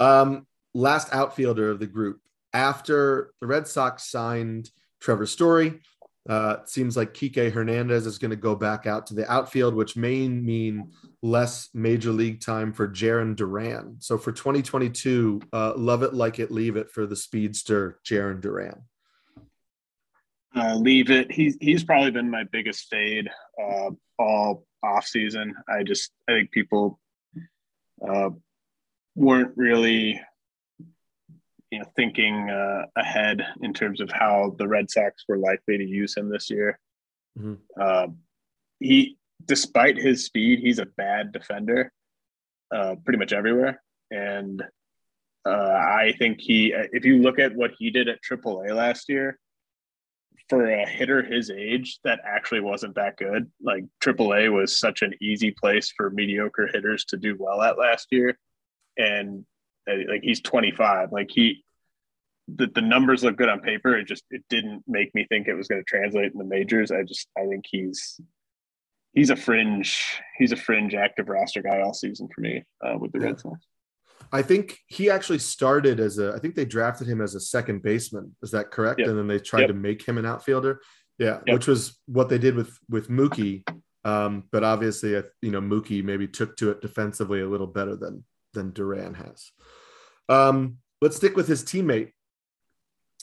Um, last outfielder of the group after the Red Sox signed Trevor Story. Uh, it seems like Kike Hernandez is going to go back out to the outfield, which may mean less major league time for Jarren Duran. So for 2022, uh, love it, like it, leave it for the speedster Jarren Duran. Uh, leave it. He's he's probably been my biggest fade uh, all off season. I just I think people uh, weren't really you know thinking uh, ahead in terms of how the Red Sox were likely to use him this year. Mm-hmm. Uh, he, despite his speed, he's a bad defender, uh, pretty much everywhere. And uh, I think he, if you look at what he did at AAA last year, for a hitter his age, that actually wasn't that good. Like AAA was such an easy place for mediocre hitters to do well at last year, and like he's 25. Like he, the, the numbers look good on paper. It just it didn't make me think it was going to translate in the majors. I just I think he's he's a fringe he's a fringe active roster guy all season for me uh, with the yeah. Red Sox. I think he actually started as a. I think they drafted him as a second baseman. Is that correct? Yep. And then they tried yep. to make him an outfielder. Yeah, yep. which was what they did with with Mookie. Um, but obviously, you know, Mookie maybe took to it defensively a little better than than Duran has. Um, let's stick with his teammate,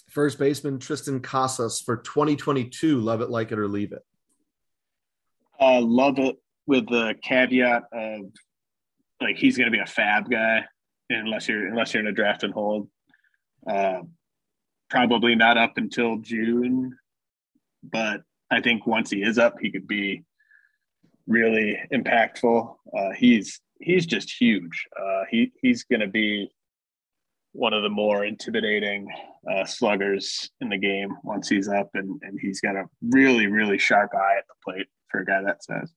first baseman Triston Casas for 2022. Love it, like it, or leave it. Uh, love it with the caveat of like he's going to be a FAAB guy unless you're unless you're in a draft and hold. Uh, probably not up until June, but I think once he is up, he could be really impactful. Uh, he's he's just huge. Uh, he he's going to be one of the more intimidating uh, sluggers in the game once he's up, and and he's got a really really sharp eye at the plate for a guy that size.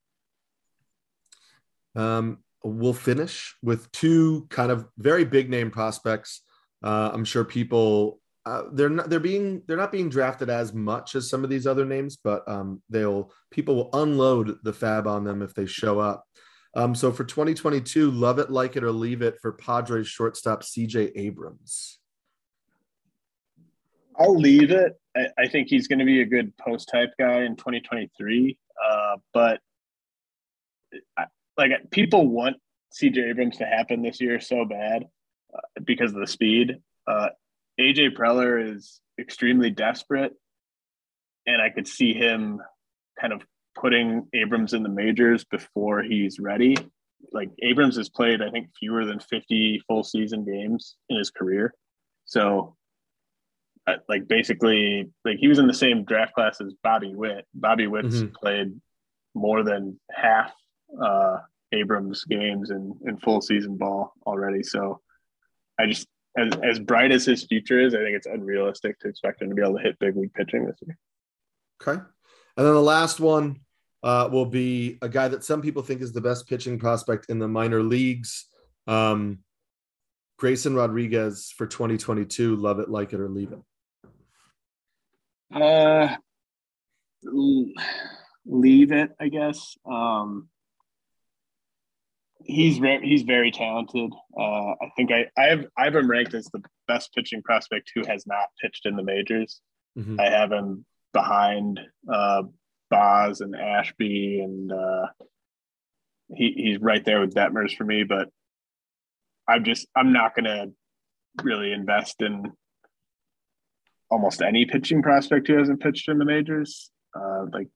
Um, we'll finish with two kind of very big name prospects. Uh, I'm sure people uh, they're not they're being they're not being drafted as much as some of these other names, but um, they'll people will unload the FAAB on them if they show up. Um, so for 2022, love it, like it, or leave it for Padres shortstop CJ Abrams. I'll leave it. I, I think he's going to be a good post hype guy in 2023. Uh, but I, like people want CJ Abrams to happen this year so bad uh, because of the speed. Uh, AJ Preller is extremely desperate, and I could see him kind of putting Abrams in the majors before he's ready. like Abrams has played, I think, fewer than 50 full season games in his career. So, uh, like, basically, like he was in the same draft class as Bobby Witt. Bobby Witt's mm-hmm. played more than half uh, Abrams games in, in full season ball already. So, I just, as, as bright as his future is, I think it's unrealistic to expect him to be able to hit big league pitching this year. Okay. And then the last one uh, will be a guy that some people think is the best pitching prospect in the minor leagues. Um, Grayson Rodriguez for 2022. Love it, like it, or leave it. Uh, leave it, I guess. Um, he's re- he's very talented. Uh, I think I I have I have him ranked as the best pitching prospect who has not pitched in the majors. Mm-hmm. I have him behind uh, Baz and Ashby, and uh, he, he's right there with Detmers for me. But I'm just I'm not going to really invest in almost any pitching prospect who hasn't pitched in the majors. Uh, like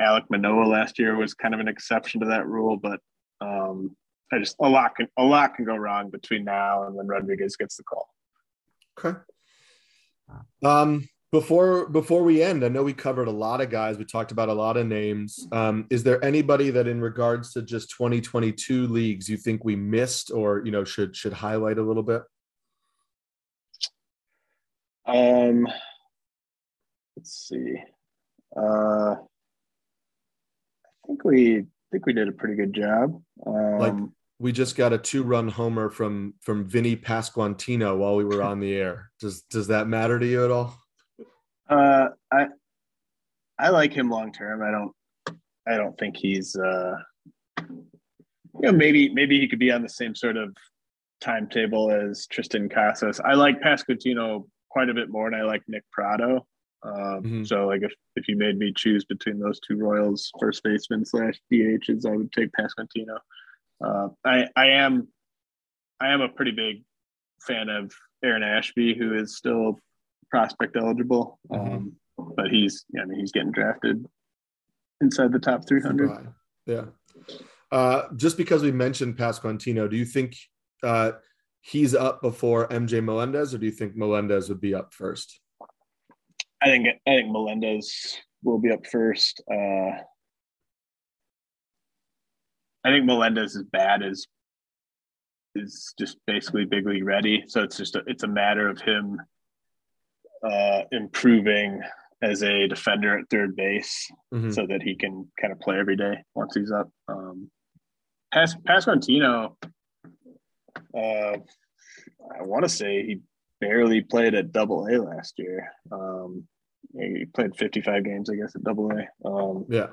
Alek Manoah last year was kind of an exception to that rule, but um, I just a lot can a lot can go wrong between now and when Rodriguez gets the call. Okay. Um, before before we end i know we covered a lot of guys. We talked about a lot of names. Um, is there anybody that in regards to just 2022 leagues you think we missed or you know should should highlight a little bit? Um let's see. Uh i think we I think we did a pretty good job. Um, like we just got a two-run homer from from Vinny Pasquantino while we were on the air. Does does that matter to you at all? Uh, I I like him long term. I don't I don't think he's uh, you know maybe maybe he could be on the same sort of timetable as Triston Casas. I like Pasquantino quite a bit more, and I like Nick Pratto. Um, mm-hmm. So like if if you made me choose between those two Royals first baseman slash DHs, I would take Pasquantino. Uh, I I am I am a pretty big fan of Aaron Ashby, who is still prospect eligible. Mm-hmm. Um, but he's, I mean, he's getting drafted inside the top 300. Yeah. Uh, just because we mentioned Pasquantino, do you think uh, he's up before MJ Melendez, or do you think Melendez would be up first? I think I think Melendez will be up first. Uh, I think Melendez is bad as is just basically big league ready. So it's just a, it's a matter of him uh, improving as a defender at third base mm-hmm. so that he can kind of play every day once he's up. Um, Pas- Pasquantino, uh, I want to say he barely played at double A last year. Um, he played 55 games, I guess, at double A. Um, yeah.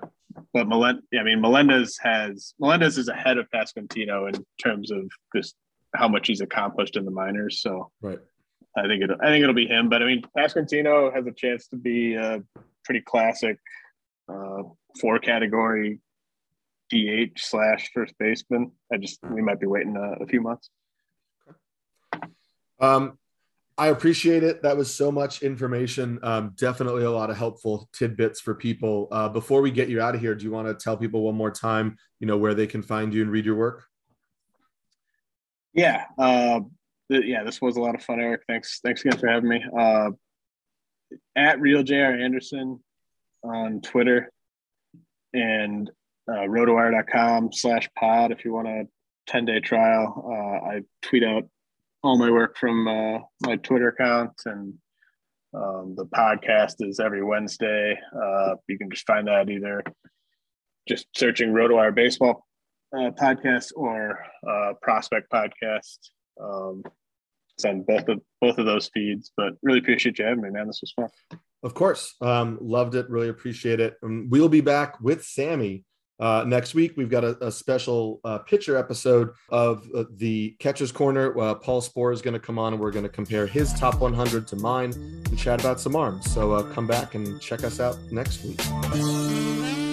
But Melend- I mean, Melendez has, Melendez is ahead of Pasquantino in terms of just how much he's accomplished in the minors. So, right. I think it. I think it'll be him. But I mean, Pasquantino has a chance to be a pretty classic uh, four category DH slash first baseman. I just we might be waiting a, a few months. Um, I appreciate it. That was so much information. Um, definitely a lot of helpful tidbits for people. Uh, before we get you out of here, do you want to tell people one more time, you know, where they can find you and read your work? Yeah. Uh, yeah, this was a lot of fun, Eric. Thanks, thanks again for having me. Uh, at real Jr Anderson on Twitter and uh, rotowire.com slash pod if you want a 10 day trial. Uh, I tweet out all my work from uh, my Twitter account and um, the podcast is every Wednesday. Uh, you can just find that either just searching RotoWire Baseball uh, podcast or uh, Prospect Podcast. Um, send both of both of those feeds. But really appreciate you having me, man. This was fun. Of course, um, loved it. Really appreciate it. And we'll be back with Sammy uh, next week. We've got a, a special uh, pitcher episode of uh, the Catcher's Corner. Uh, Paul Sporer is going to come on, and we're going to compare his top 100 to mine and chat about some arms. So uh, come back and check us out next week.